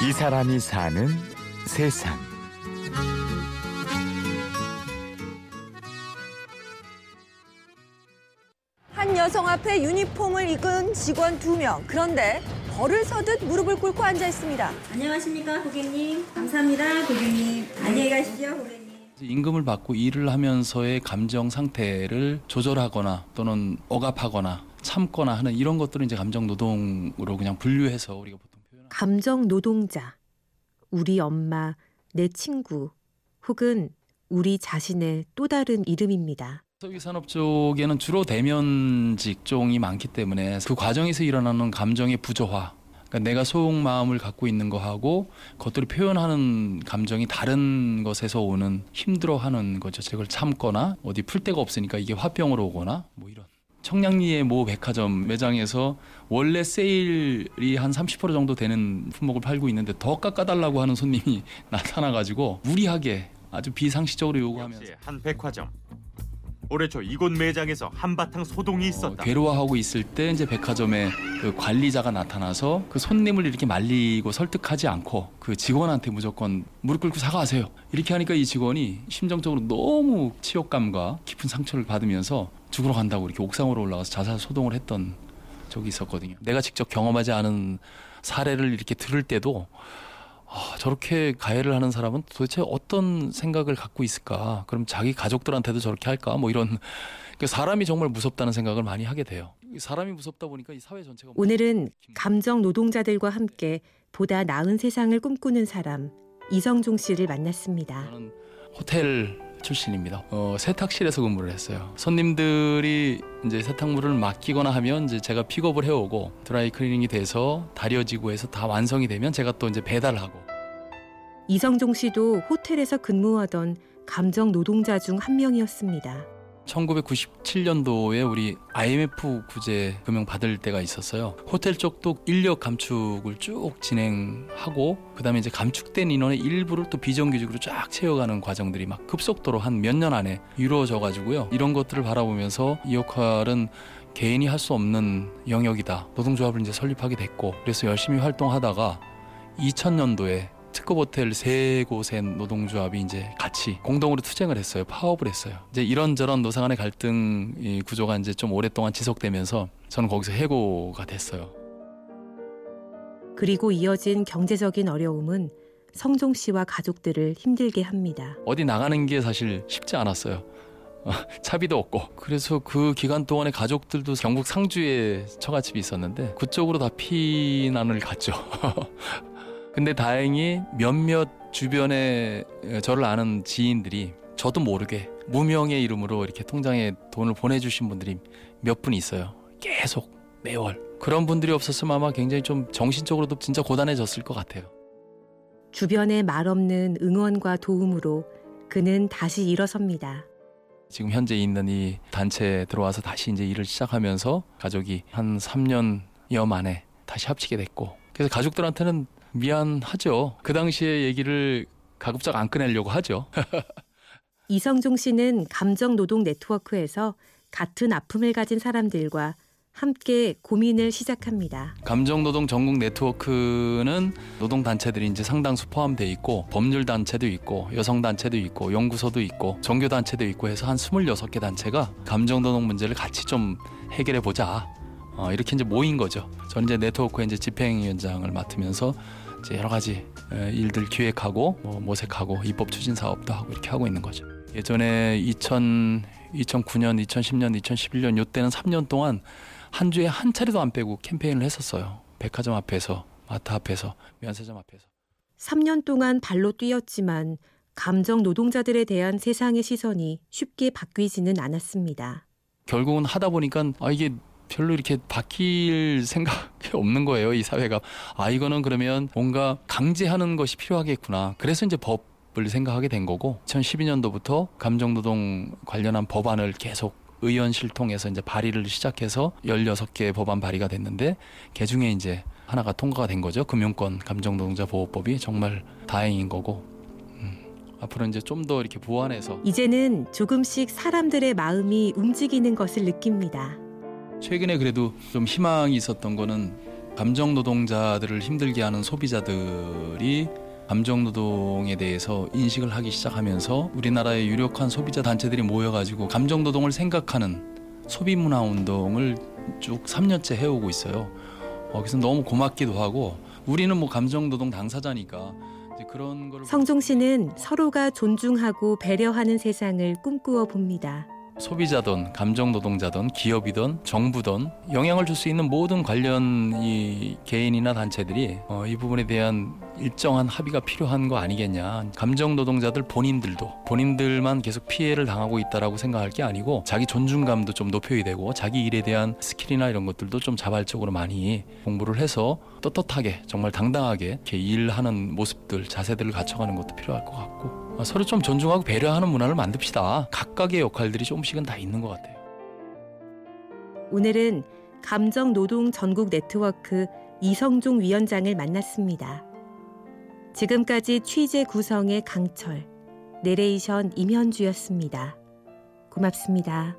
이 사람이 사는 세상. 한 여성 앞에 유니폼을 입은 직원 두 명. 그런데 벌을 서듯 무릎을 꿇고 앉아 있습니다. 안녕하십니까 고객님. 감사합니다 고객님. 안녕히 가십시오 고객님. 임금을 받고 일을 하면서의 감정 상태를 조절하거나 또는 억압하거나 참거나 하는 이런 것들은 이제 감정 노동으로 그냥 분류해서 우리가 보통 감정 노동자, 우리 엄마, 내 친구, 혹은 우리 자신의 또 다른 이름입니다. 서비 산업 쪽에는 주로 대면 직종이 많기 때문에 그 과정에서 일어나는 감정의 부조화 그러니까 내가 속 마음을 갖고 있는 거하고 겉으로 표현하는 감정이 다른 것에서 오는 힘들어하는 거죠. 그걸 참거나 어디 풀 데가 없으니까 이게 화병으로 오거나 뭐 이런. 청량리의 모 백화점 매장에서 원래 세일이 한 30% 정도 되는 품목을 팔고 있는데 더 깎아달라고 하는 손님이 나타나가지고 무리하게 아주 비상식적으로 요구하면서 한 백화점. 올해 초 이곳 매장에서 한바탕 소동이 어, 있었다. 괴로워하고 있을 때 이제 백화점에 그 관리자가 나타나서 그 손님을 이렇게 말리고 설득하지 않고 그 직원한테 무조건 무릎 꿇고 사과하세요. 이렇게 하니까 이 직원이 심정적으로 너무 치욕감과 깊은 상처를 받으면서 죽으러 간다고 이렇게 옥상으로 올라가서 자살 소동을 했던 적이 있었거든요. 내가 직접 경험하지 않은 사례를 이렇게 들을 때도 아, 저렇게 가해를 하는 사람은 도대체 어떤 생각을 갖고 있을까? 그럼 자기 가족들한테도 저렇게 할까? 뭐 이런 그 사람이 정말 무섭다는 생각을 많이 하게 돼요. 사람이 무섭다 보니까 이 사회 전체가 오늘은 감정 노동자들과 함께 보다 나은 세상을 꿈꾸는 사람 이성종 씨를 만났습니다. 호텔 출신입니다. 어, 세탁실에서 근무를 했어요. 손님들이 이제 세탁물을 맡기거나 하면 이제 제가 픽업을 해오고 드라이 클리닝이 돼서 다려지고 해서 다 완성이 되면 제가 또 이제 배달하고 이성종 씨도 호텔에서 근무하던 감정 노동자 중 한 명이었습니다. 1997년도에 우리 IMF 구제 금융 받을 때가 있었어요. 호텔 쪽도 인력 감축을 쭉 진행하고 그다음에 이제 감축된 인원의 일부를 또 비정규직으로 쫙 채워가는 과정들이 막 급속도로 한 몇 년 안에 이루어져 가지고요. 이런 것들을 바라보면서 이 역할은 개인이 할 수 없는 영역이다. 노동조합을 이제 설립하게 됐고 그래서 열심히 활동하다가 2000년도에 특급 호텔 세 곳의 노동조합이 이제 같이 공동으로 투쟁을 했어요. 파업을 했어요. 이제 이런저런 노사 간의 갈등 이 구조가 이제 좀 오랫동안 지속되면서 저는 거기서 해고가 됐어요. 그리고 이어진 경제적인 어려움은 성종 씨와 가족들을 힘들게 합니다. 어디 나가는 게 사실 쉽지 않았어요. 어, 차비도 없고 그래서 그 기간 동안에 가족들도 경북 상주에 처갓집이 있었는데 그쪽으로 다 피난을 갔죠. 근데 다행히 몇몇 주변에 저를 아는 지인들이 저도 모르게 무명의 이름으로 이렇게 통장에 돈을 보내주신 분들이 몇 분 있어요. 계속 매월 그런 분들이 없었으면 아마 굉장히 좀 정신적으로도 진짜 고단해졌을 것 같아요. 주변의 말 없는 응원과 도움으로 그는 다시 일어섭니다. 지금 현재 있는 이 단체에 들어와서 다시 이제 일을 시작하면서 가족이 한 3년여 만에 다시 합치게 됐고 그래서 가족들한테는 미안하죠. 그 당시의 얘기를 가급적 안 꺼내려고 하죠. 이성종 씨는 감정 노동 네트워크에서 같은 아픔을 가진 사람들과 함께 고민을 시작합니다. 감정노동 전국 네트워크는 노동 단체들이 이제 상당수 포함되어 있고 법률 단체도 있고 여성 단체도 있고 연구소도 있고 종교 단체도 있고 해서 한 26개 단체가 감정노동 문제를 같이 좀 해결해 보자. 어, 이렇게 이제 모인 거죠. 저는 이제 네트워크의 이제 집행위원장을 맡으면서 이제 여러 가지 에, 일들 기획하고 뭐 모색하고 입법 추진 사업도 하고 이렇게 하고 있는 거죠. 예전에 2000, 2009년, 2010년, 2011년 요때는 3년 동안 한 주에 한 차례도 안 빼고 캠페인을 했었어요. 백화점 앞에서, 마트 앞에서, 면세점 앞에서. 3년 동안 발로 뛰었지만 감정 노동자들에 대한 세상의 시선이 쉽게 바뀌지는 않았습니다. 결국은 하다 보니까 아 이게 별로 이렇게 바뀔 생각이 없는 거예요. 이 사회가 아 이거는 그러면 뭔가 강제하는 것이 필요하겠구나. 그래서 이제 법 을 생각하게 된 거고 2012년도부터 감정노동 관련한 법안을 계속 의원실 통해서 이제 발의를 시작해서 16개 법안 발의가 됐는데 그 중에 이제 하나가 통과가 된 거죠. 금융권 감정노동자 보호법이 정말 다행인 거고 음, 앞으로 이제 좀 더 이렇게 보완해서 이제는 조금씩 사람들의 마음이 움직이는 것을 느낍니다. 최근에 그래도 좀 희망이 있었던 거는 감정 노동자들을 힘들게 하는 소비자들이 감정 노동에 대해서 인식을 하기 시작하면서 우리나라의 유력한 소비자 단체들이 모여가지고 감정 노동을 생각하는 소비 문화 운동을 쭉 3년째 해오고 있어요. 어, 그래서 너무 고맙기도 하고 우리는 뭐 감정 노동 당사자니까 이제 그런 걸 성종 씨는 서로가 존중하고 배려하는 세상을 꿈꾸어 봅니다. 소비자든 감정 노동자든 기업이든 정부든 영향을 줄 수 있는 모든 관련 이 개인이나 단체들이 어, 이 부분에 대한 일정한 합의가 필요한 거 아니겠냐. 감정 노동자들 본인들도 본인들만 계속 피해를 당하고 있다라고 생각할 게 아니고 자기 존중감도 좀 높여야 되고 자기 일에 대한 skill이나 이런 것들도 좀 자발적으로 많이 공부를 해서 떳떳하게 정말 당당하게 이렇게 일하는 모습들 자세들을 갖춰가는 것도 필요할 것 같고 어, 서로 좀 존중하고 배려하는 문화를 만듭시다. 각각의 역할들이 조금씩은 다 있는 것 같아요. 오늘은 감정 노동 전국 네트워크 이성종 위원장을 만났습니다. 지금까지 취재 구성의 강철, 내레이션 임현주였습니다. 고맙습니다.